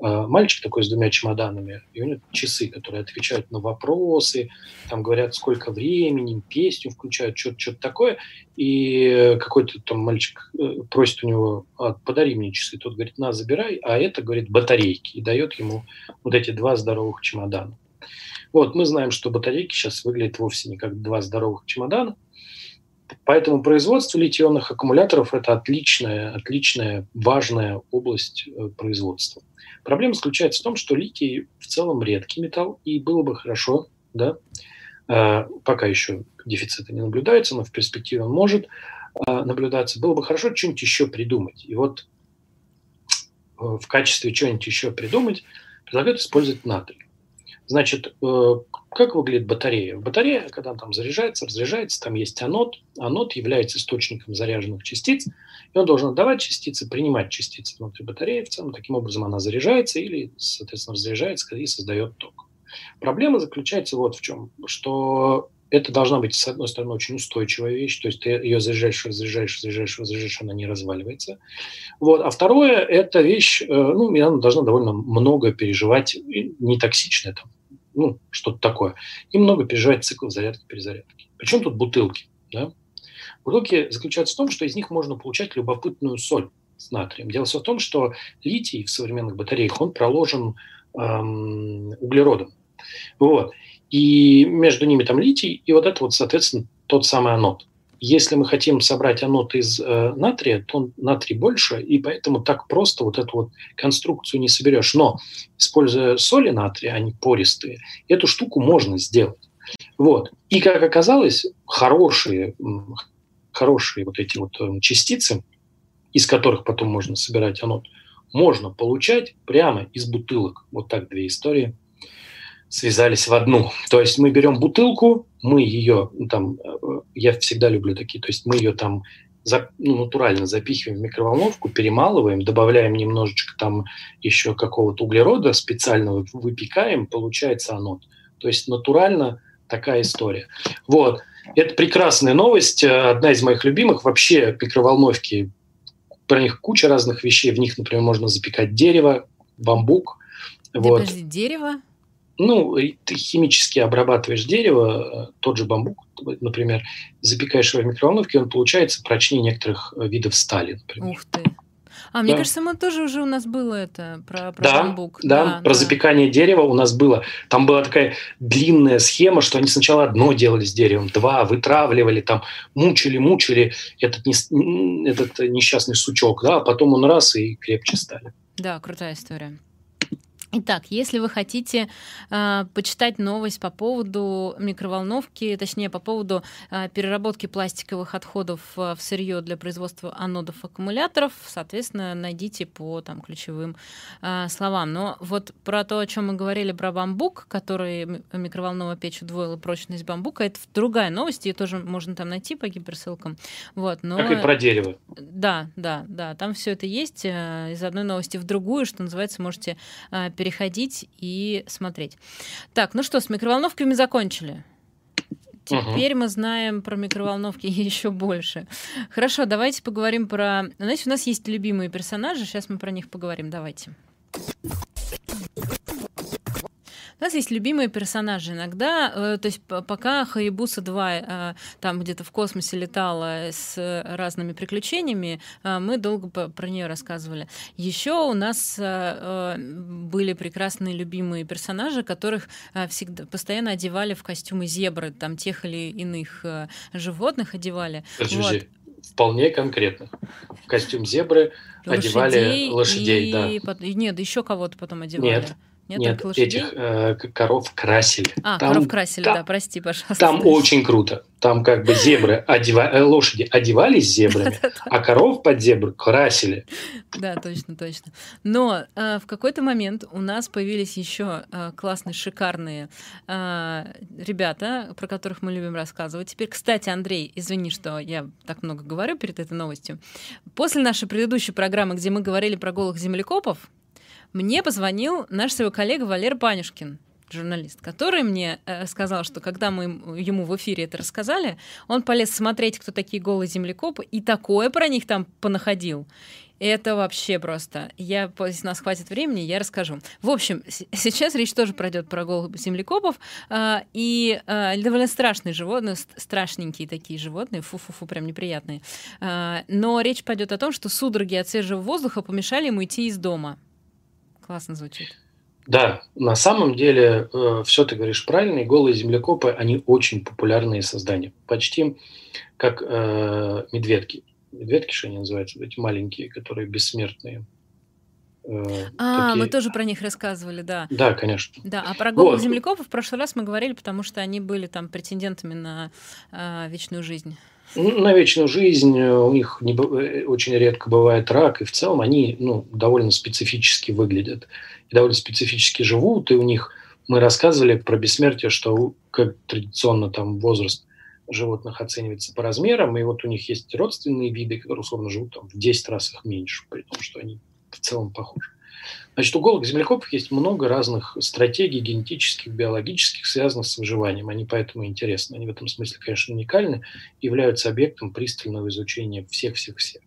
мальчик такой с двумя чемоданами, и у него часы, которые отвечают на вопросы, там говорят, сколько времени, песню включают, что-то что такое, и какой-то там мальчик э, просит у него, а, подари мне часы, тот говорит, на, забирай, а это, говорит, батарейки, и дает ему вот эти два здоровых чемодана. Вот, мы знаем, что батарейки сейчас выглядят вовсе не как два здоровых чемодана, Поэтому производство литионных аккумуляторов – это отличная, отличная, важная область э, производства. Проблема заключается в том, что литий в целом редкий металл, и было бы хорошо, да, э, пока еще дефицита не наблюдается, но в перспективе он может э, наблюдаться, было бы хорошо что-нибудь еще придумать. И вот в качестве чего-нибудь еще придумать предлагают использовать натрий. Значит, э, как выглядит батарея? Батарея, когда там заряжается, разряжается, там есть анод. Анод является источником заряженных частиц, и он должен отдавать частицы, принимать частицы внутри батареи. В целом, таким образом она заряжается или, соответственно, разряжается и создает ток. Проблема заключается вот в чем, что это должна быть, с одной стороны, очень устойчивая вещь, то есть ты ее заряжаешь, разряжаешь, разряжаешь, разряжаешь, она не разваливается. Вот. А второе, это вещь, э, ну, она должна довольно много переживать, не токсичная там, ну, что-то такое, и много переживать цикл зарядки-перезарядки. Причем тут бутылки, да? Бутылки заключаются в том, что из них можно получать любопытную соль с натрием. Дело все в том, что литий в современных батареях, он проложен эм, углеродом. Вот. И между ними там литий, и вот это вот, соответственно, тот самый анод. Если мы хотим собрать анод из э, натрия, то натрий больше, и поэтому так просто вот эту вот конструкцию не соберешь. Но, используя соли натрия, они пористые, эту штуку можно сделать. Вот. И, как оказалось, хорошие, хорошие вот эти вот э, частицы, из которых потом можно собирать анод, можно получать прямо из бутылок. Вот так две истории связались в одну. То есть мы берем бутылку, мы ее ну, там, э, я всегда люблю такие, то есть мы ее там за, ну, натурально запихиваем в микроволновку, перемалываем, добавляем немножечко там еще какого-то углерода специального, выпекаем, получается анод. То есть натурально такая история. Вот. Это прекрасная новость, одна из моих любимых. Вообще микроволновки, про них куча разных вещей. В них, например, можно запекать дерево, бамбук – Да, вот. подожди, дерево? Ну, ты химически обрабатываешь дерево, э, тот же бамбук, например, запекаешь его в микроволновке, он получается прочнее некоторых э, видов стали, например. Ух ты. А, мне да. кажется, мы тоже уже у нас было это про, про да, бамбук. Да, да, про да. запекание дерева у нас было. Там была такая длинная схема, что они сначала одно делали с деревом, два, вытравливали, там, мучили, мучили этот, не, этот несчастный сучок, да, а потом он раз и крепче стали. Да, крутая история. Итак, если вы хотите э, почитать новость по поводу микроволновки, точнее по поводу э, переработки пластиковых отходов э, в сырье для производства анодов аккумуляторов, соответственно, найдите по там ключевым э, словам. Но вот про то, о чем мы говорили про бамбук, который микроволновая печь удвоила прочность бамбука, это другая новость, ее тоже можно там найти по гиперссылкам. Вот, но... Как и про дерево. Да, да, да, там все это есть э, из одной новости в другую, что называется, можете э, переходить и смотреть. Так, ну что, с микроволновками закончили. Теперь угу. мы знаем про микроволновки еще больше. Хорошо, давайте поговорим про... Знаете, у нас есть любимые персонажи, сейчас мы про них поговорим. Давайте. У нас есть любимые персонажи иногда. Э, то есть пока Хаябуса 2 э, там где-то в космосе летала с разными приключениями, э, мы долго про нее рассказывали. Еще у нас были прекрасные любимые персонажи, которых всегда постоянно одевали в костюмы зебры, там тех или иных животных одевали. Вот вполне конкретных. В костюм зебры лошадей одевали лошадей, и... да. Нет, еще кого-то потом одевали. Нет, нет, Нет этих э, коров красили. А, там, коров красили, там, да, прости, пожалуйста. Там очень круто. Там как бы зебры, одева... Э, лошади одевались зебрами, а коров под зебры красили. Да, точно, точно. Но э, в какой-то момент у нас появились еще э, классные, шикарные э, ребята, про которых мы любим рассказывать. Теперь, кстати, Андрей, извини, что я так много говорю перед этой новостью. После нашей предыдущей программы, где мы говорили про голых землекопов, мне позвонил наш свой коллега Валер Панюшкин, журналист, который мне э, сказал, что когда мы ему в эфире это рассказали, он полез смотреть, кто такие голые землекопы, и такое про них там понаходил. Это вообще просто. Я, если нас хватит времени, я расскажу. В общем, сейчас речь тоже пройдет про голых землекопов. Э, и э, довольно страшные животные, страшненькие такие животные, фу-фу-фу, прям неприятные. Э, но речь пойдет о том, что судороги от свежего воздуха помешали ему идти из дома. Классно звучит. Да, на самом деле э, все ты говоришь правильно, и голые землекопы, они очень популярные создания. Почти как э, медведки. Медведки, что они называются, эти маленькие, которые бессмертные. Э, а, такие... мы тоже про них рассказывали, да. Да, конечно. Да, а про голых вот. землекопов в прошлый раз мы говорили, потому что они были там претендентами на э, вечную жизнь. Ну, на вечную жизнь э, у них не, э, очень редко бывает рак, и в целом они ну, довольно специфически выглядят, и довольно специфически живут, и у них мы рассказывали про бессмертие, что как традиционно там возраст животных оценивается по размерам, и вот у них есть родственные виды, которые условно живут там, в 10 раз их меньше, при том, что они в целом похожи. Значит, у голых землекопов есть много разных стратегий генетических, биологических, связанных с выживанием. Они поэтому интересны. Они в этом смысле, конечно, уникальны, являются объектом пристального изучения всех-всех-всех.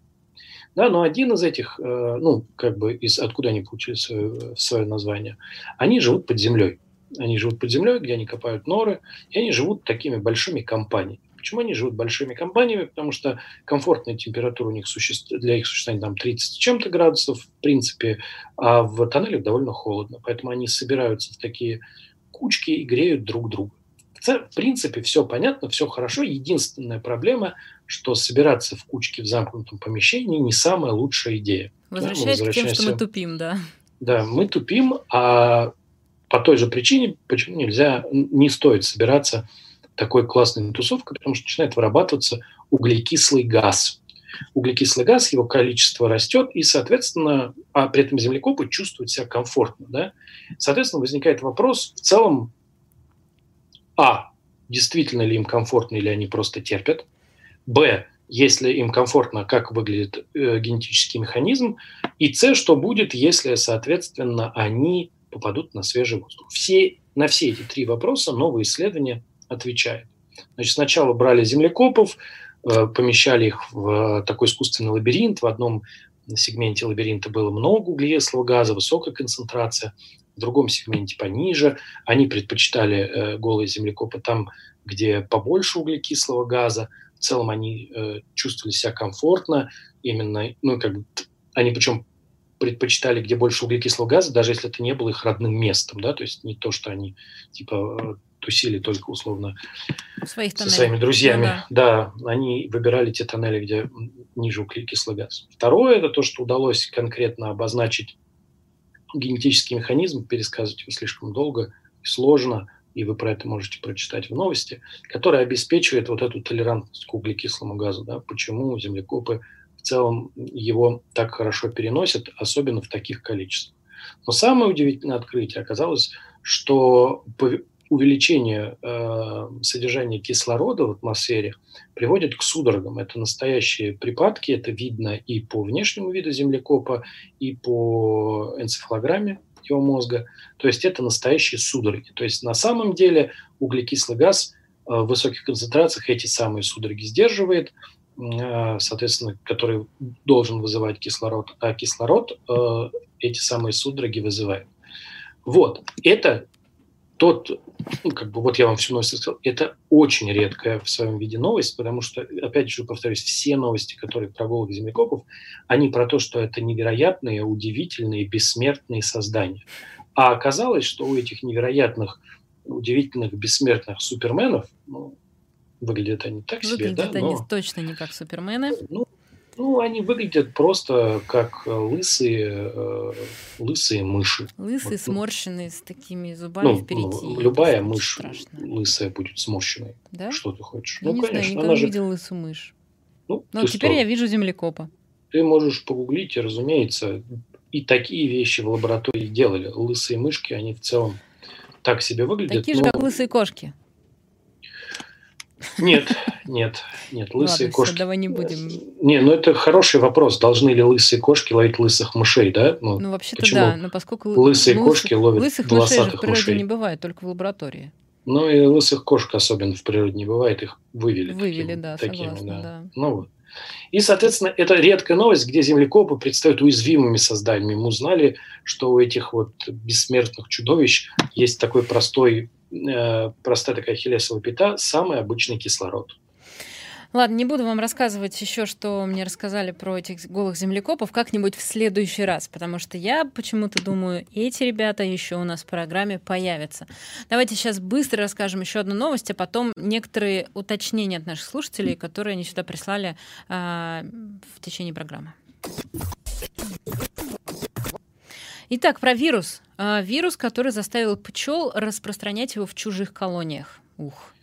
Да, но один из этих, э, ну, как бы, из, откуда они получили свое, свое название, они живут под землей. Они живут под землей, где они копают норы, и они живут такими большими компаниями. Почему они живут большими компаниями? Потому что комфортная температура у них существ... для их существования там 30 чем-то градусов, в принципе, а в тоннелях довольно холодно. Поэтому они собираются в такие кучки и греют друг друга. В принципе, все понятно, все хорошо. Единственная проблема, что собираться в кучке в замкнутом помещении не самая лучшая идея. Возвращаясь да, к тем, что мы тупим, да. Да, мы тупим, а по той же причине, почему нельзя, не стоит собираться такой классной тусовкой, потому что начинает вырабатываться углекислый газ. Углекислый газ, его количество растет, и, соответственно, а при этом землекопы чувствуют себя комфортно. Да? Соответственно, возникает вопрос в целом, а, действительно ли им комфортно или они просто терпят, б, если им комфортно, как выглядит э, генетический механизм, и С, что будет, если, соответственно, они попадут на свежий воздух. Все, на все эти три вопроса новые исследования отвечает. Значит, сначала брали землекопов, э, помещали их в такой искусственный лабиринт в одном сегменте лабиринта было много углекислого газа, высокая концентрация, в другом сегменте пониже. Они предпочитали э, голые землекопы там, где побольше углекислого газа. В целом они э, чувствовали себя комфортно. Именно, ну, как бы, они причем предпочитали, где больше углекислого газа, даже если это не было их родным местом, да, то есть не то, что они, типа, тусили только условно Своих со своими друзьями. Ну, да. да, они выбирали те тоннели, где ниже углекислый газ. Второе – это то, что удалось конкретно обозначить генетический механизм, пересказывать его слишком долго и сложно, и вы про это можете прочитать в новости, который обеспечивает вот эту толерантность к углекислому газу. Да? Почему землекопы в целом его так хорошо переносят, особенно в таких количествах. Но самое удивительное открытие оказалось, что увеличение э, содержания кислорода в атмосфере приводит к судорогам. Это настоящие припадки, это видно и по внешнему виду землекопа, и по энцефалограмме его мозга. То есть это настоящие судороги. То есть на самом деле углекислый газ э, в высоких концентрациях эти самые судороги сдерживает, э, соответственно, который должен вызывать кислород, а кислород э, эти самые судороги вызывает. Вот, это тот, ну, как бы вот я вам всю новость сказал, это очень редкая в своем виде новость, потому что, опять же, повторюсь, все новости, которые про голых землекопов, они про то, что это невероятные, удивительные, бессмертные создания. А оказалось, что у этих невероятных, удивительных, бессмертных суперменов, ну, выглядят они так выглядят себе, да? они но, точно не как супермены. Ну, ну, они выглядят просто как лысые, э, лысые мыши. Лысые, вот, сморщенные, с такими зубами ну, впереди. Любая мышь страшно. лысая будет сморщенной. Да? Что ты хочешь? Я ну, не конечно. Знаю, никогда не же... видел лысую мышь. Ну, Но теперь что? я вижу землекопа. Ты можешь погуглить, и, разумеется, и такие вещи в лаборатории делали. Лысые мышки, они в целом так себе выглядят. Такие же, но... как лысые кошки. Нет, нет, нет, лысые Ладно, кошки. Все, давай не будем. Не, ну это хороший вопрос. Должны ли лысые кошки ловить лысых мышей, да? Ну, ну вообще-то да, но поскольку лысые лыс... кошки ловят лысых мышей же в природе мышей. не бывает, только в лаборатории. Ну и лысых кошек особенно в природе не бывает, их вывели. Вывели, такими, да, такими, согласна, да. да. Ну вот. И, соответственно, это редкая новость, где землекопы предстают уязвимыми созданиями. Мы узнали, что у этих вот бессмертных чудовищ есть такой простой Э, простая такая хилесовая пята, самый обычный кислород. Ладно, не буду вам рассказывать еще, что мне рассказали про этих голых землекопов как-нибудь в следующий раз, потому что я почему-то думаю, эти ребята еще у нас в программе появятся. Давайте сейчас быстро расскажем еще одну новость, а потом некоторые уточнения от наших слушателей, которые они сюда прислали э, в течение программы. Итак, про вирус. А, вирус, который заставил пчел распространять его в чужих колониях. Ух.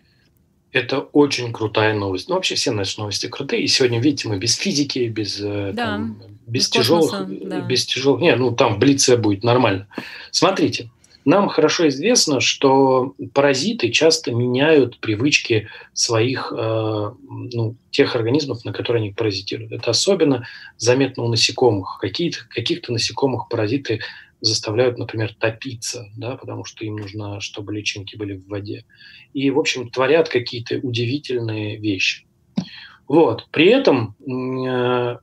Это очень крутая новость. Ну, вообще все наши новости крутые. И сегодня, видите, мы без физики, без, э, да, там, без, без тяжелых, космоса, да. без тяжелых. Не, ну там в Блице будет нормально. Смотрите, нам хорошо известно, что паразиты часто меняют привычки своих, э, ну, тех организмов, на которые они паразитируют. Это особенно заметно у насекомых. Какие-то, каких-то насекомых паразиты заставляют, например, топиться, да, потому что им нужно, чтобы личинки были в воде. И, в общем, творят какие-то удивительные вещи. Вот. При этом э,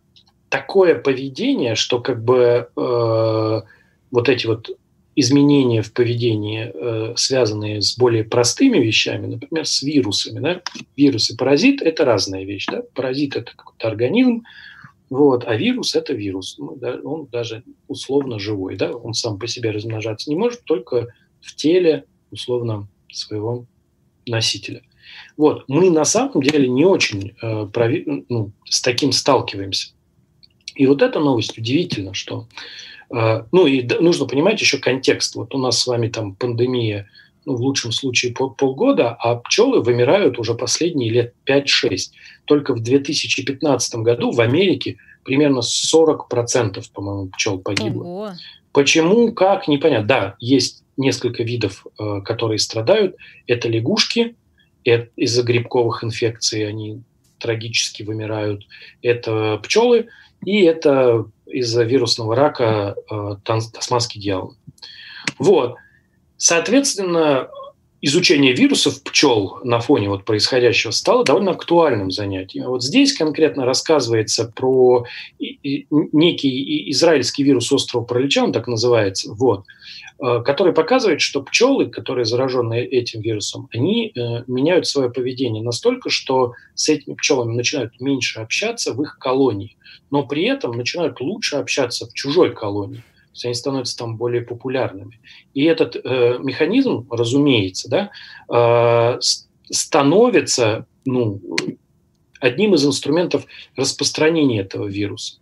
такое поведение, что как бы э, вот эти вот изменения в поведении, э, связанные с более простыми вещами, например, с вирусами. Да? Вирус и паразит – это разная вещь. Да? Паразит – это какой-то организм, вот, а вирус – это вирус. Ну, он даже условно живой. Да? Он сам по себе размножаться не может, только в теле условно своего носителя. Вот. Мы на самом деле не очень э, прови- ну, с таким сталкиваемся. И вот эта новость удивительна, что ну и нужно понимать еще контекст. Вот у нас с вами там пандемия, ну, в лучшем случае пол, полгода, а пчелы вымирают уже последние лет 5-6. Только в 2015 году в Америке примерно 40%, по-моему, пчел погибло. Ого. Почему, как, непонятно. Да, есть несколько видов, э, которые страдают. Это лягушки, из-за грибковых инфекций они трагически вымирают. Это пчелы и это из-за вирусного рака э, тасманский дьявол. Вот. Соответственно, изучение вирусов пчел на фоне вот происходящего стало довольно актуальным занятием. Вот здесь конкретно рассказывается про некий израильский вирус острова паралича, он так называется, вот, э, который показывает, что пчелы, которые заражены этим вирусом, они э, меняют свое поведение настолько, что с этими пчелами начинают меньше общаться в их колонии, но при этом начинают лучше общаться в чужой колонии то есть они становятся там более популярными. И этот э, механизм, разумеется, да, э, становится ну, одним из инструментов распространения этого вируса.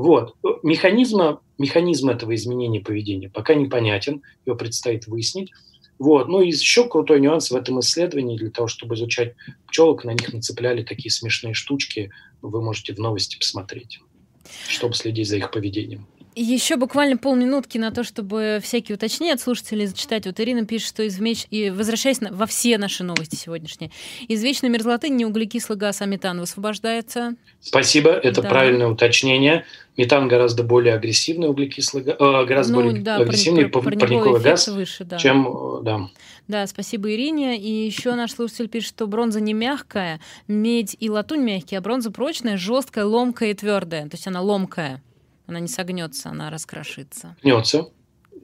Вот. Механизма, механизм этого изменения поведения пока непонятен, его предстоит выяснить. Вот. Ну и еще крутой нюанс в этом исследовании, для того, чтобы изучать пчелок, на них нацепляли такие смешные штучки, вы можете в новости посмотреть, чтобы следить за их поведением. Еще буквально полминутки на то, чтобы всякие уточнения от слушателей зачитать. Вот Ирина пишет, что из меч... и возвращаясь на... во все наши новости сегодняшние, из вечной мерзлоты не углекислый газ, а метан высвобождается. Спасибо, это да. правильное уточнение. Метан гораздо более агрессивный углекислый газ, э, гораздо ну, более да, агрессивный парниковый, парниковый газ, выше, да. чем э, да. Да, спасибо Ирине. И еще наш слушатель пишет, что бронза не мягкая, медь и латунь мягкие, а бронза прочная, жесткая, ломкая и твердая. То есть она ломкая. Она не согнется, она раскрошится. Гнется,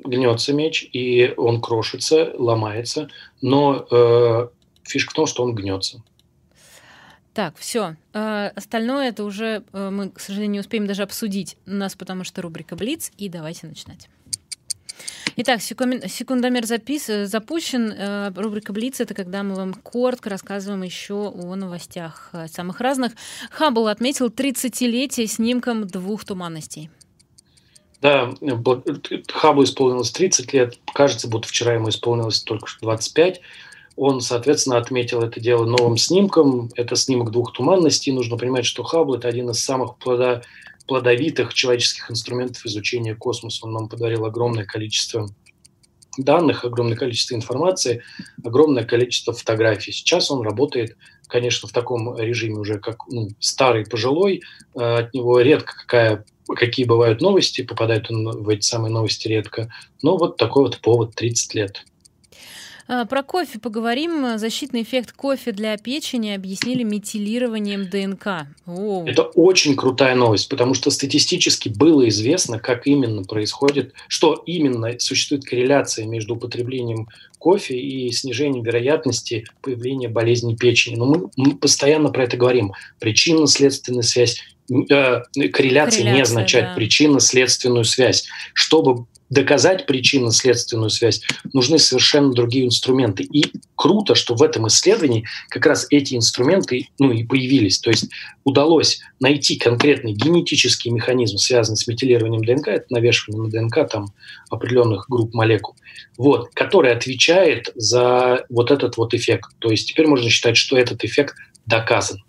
гнется меч, и он крошится, ломается, но э, фишка в том, что он гнется. Так, все. Э, остальное это уже э, мы, к сожалению, не успеем даже обсудить у нас, потому что рубрика Блиц, и давайте начинать. Итак, секундомер запис, э, запущен. Рубрика Блиц это когда мы вам коротко рассказываем еще о новостях самых разных. Хаббл отметил 30-летие снимком двух туманностей. Да, Хабу исполнилось 30 лет, кажется, будто вчера ему исполнилось только что 25. Он, соответственно, отметил это дело новым снимком. Это снимок двух туманностей. Нужно понимать, что Хаббл – это один из самых плодо, плодовитых человеческих инструментов изучения космоса. Он нам подарил огромное количество данных, огромное количество информации, огромное количество фотографий. Сейчас он работает, конечно, в таком режиме уже как ну, старый, пожилой. Э, от него редко какая какие бывают новости, попадает он в эти самые новости редко. Но вот такой вот повод 30 лет. А, про кофе поговорим. Защитный эффект кофе для печени объяснили метилированием ДНК. О. Это очень крутая новость, потому что статистически было известно, как именно происходит, что именно существует корреляция между употреблением кофе и снижением вероятности появления болезни печени. Но мы, мы постоянно про это говорим. Причинно-следственная связь э, корреляция, не означает да. причинно-следственную связь. Чтобы доказать причинно-следственную связь, нужны совершенно другие инструменты. И круто, что в этом исследовании как раз эти инструменты ну, и появились. То есть удалось найти конкретный генетический механизм, связанный с метилированием ДНК, это навешивание на ДНК там, определенных групп молекул, вот, который отвечает за вот этот вот эффект. То есть теперь можно считать, что этот эффект доказан.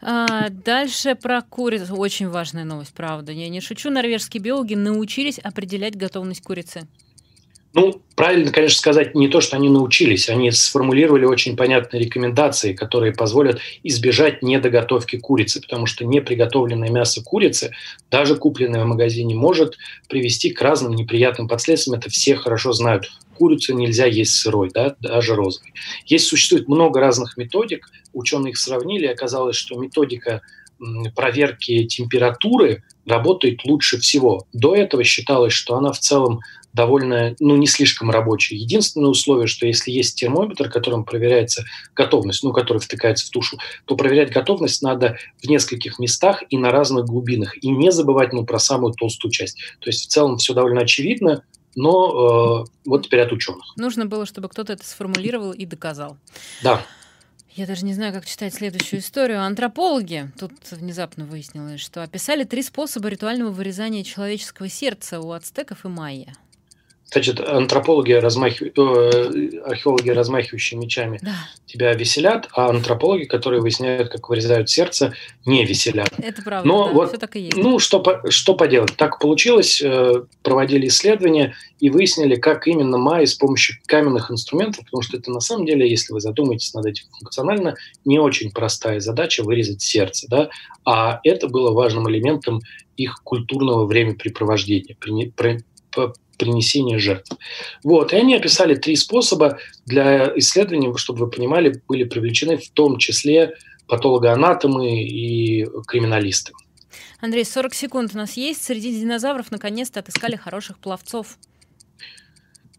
А, дальше про курицу. Очень важная новость, правда. Я не шучу. Норвежские биологи научились определять готовность курицы. Ну, правильно, конечно, сказать не то, что они научились. Они сформулировали очень понятные рекомендации, которые позволят избежать недоготовки курицы, потому что неприготовленное мясо курицы, даже купленное в магазине, может привести к разным неприятным последствиям. Это все хорошо знают. Курицу нельзя есть сырой, да, даже розовой. Есть, существует много разных методик. Ученые их сравнили, оказалось, что методика проверки температуры работает лучше всего. До этого считалось, что она в целом довольно, ну, не слишком рабочий. Единственное условие, что если есть термометр, которым проверяется готовность, ну, который втыкается в тушу, то проверять готовность надо в нескольких местах и на разных глубинах. И не забывать, ну, про самую толстую часть. То есть в целом все довольно очевидно, но э, вот теперь от ученых. Нужно было, чтобы кто-то это сформулировал и доказал. Да. Я даже не знаю, как читать следующую историю. Антропологи, тут внезапно выяснилось, что описали три способа ритуального вырезания человеческого сердца у ацтеков и майя. Значит, антропологи, размахив... Э, археологи, размахивающие мечами, да. тебя веселят, а антропологи, которые выясняют, как вырезают сердце, не веселят. Это правда, Но да, вот, все так и есть. Ну, что, что поделать? Так получилось, э, проводили исследования и выяснили, как именно майя с помощью каменных инструментов, потому что это на самом деле, если вы задумаетесь над этим функционально, не очень простая задача вырезать сердце, да, а это было важным элементом их культурного времяпрепровождения принесения жертв. Вот, и они описали три способа для исследований, чтобы вы понимали, были привлечены в том числе патологоанатомы и криминалисты. Андрей, 40 секунд у нас есть. Среди динозавров наконец-то отыскали хороших пловцов.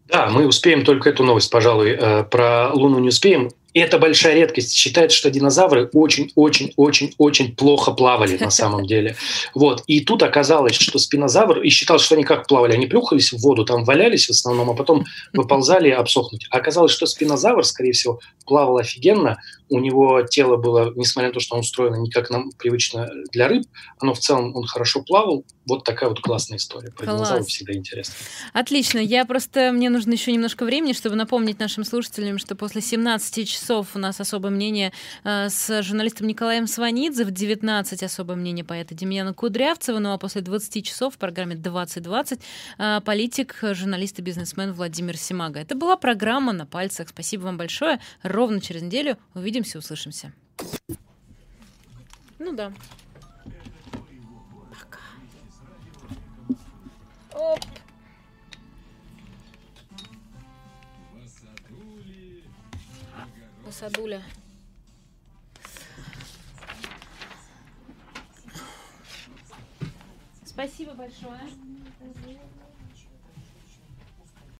Да, мы успеем только эту новость, пожалуй, э, про Луну не успеем. Это большая редкость. Считается, что динозавры очень-очень-очень-очень плохо плавали на самом деле. Вот. И тут оказалось, что спинозавр, и считал, что они как плавали, они плюхались в воду, там валялись в основном, а потом выползали обсохнуть. А оказалось, что спинозавр, скорее всего, плавал офигенно, у него тело было, несмотря на то, что он устроено не как нам привычно для рыб, оно в целом, он хорошо плавал. Вот такая вот классная история. Про Класс. динозавров всегда интересно. Отлично. Я просто, мне нужно еще немножко времени, чтобы напомнить нашим слушателям, что после 17 часов у нас особое мнение э, с журналистом Николаем Сванидзе, в 19 особое мнение поэта Демьяна Кудрявцева, ну а после 20 часов в программе 2020 э, политик, журналист и бизнесмен Владимир Симага. Это была программа «На пальцах». Спасибо вам большое. Ровно через неделю увидимся Увидимся, услышимся. Ну да. Пока. Оп. Посадуля. Спасибо большое.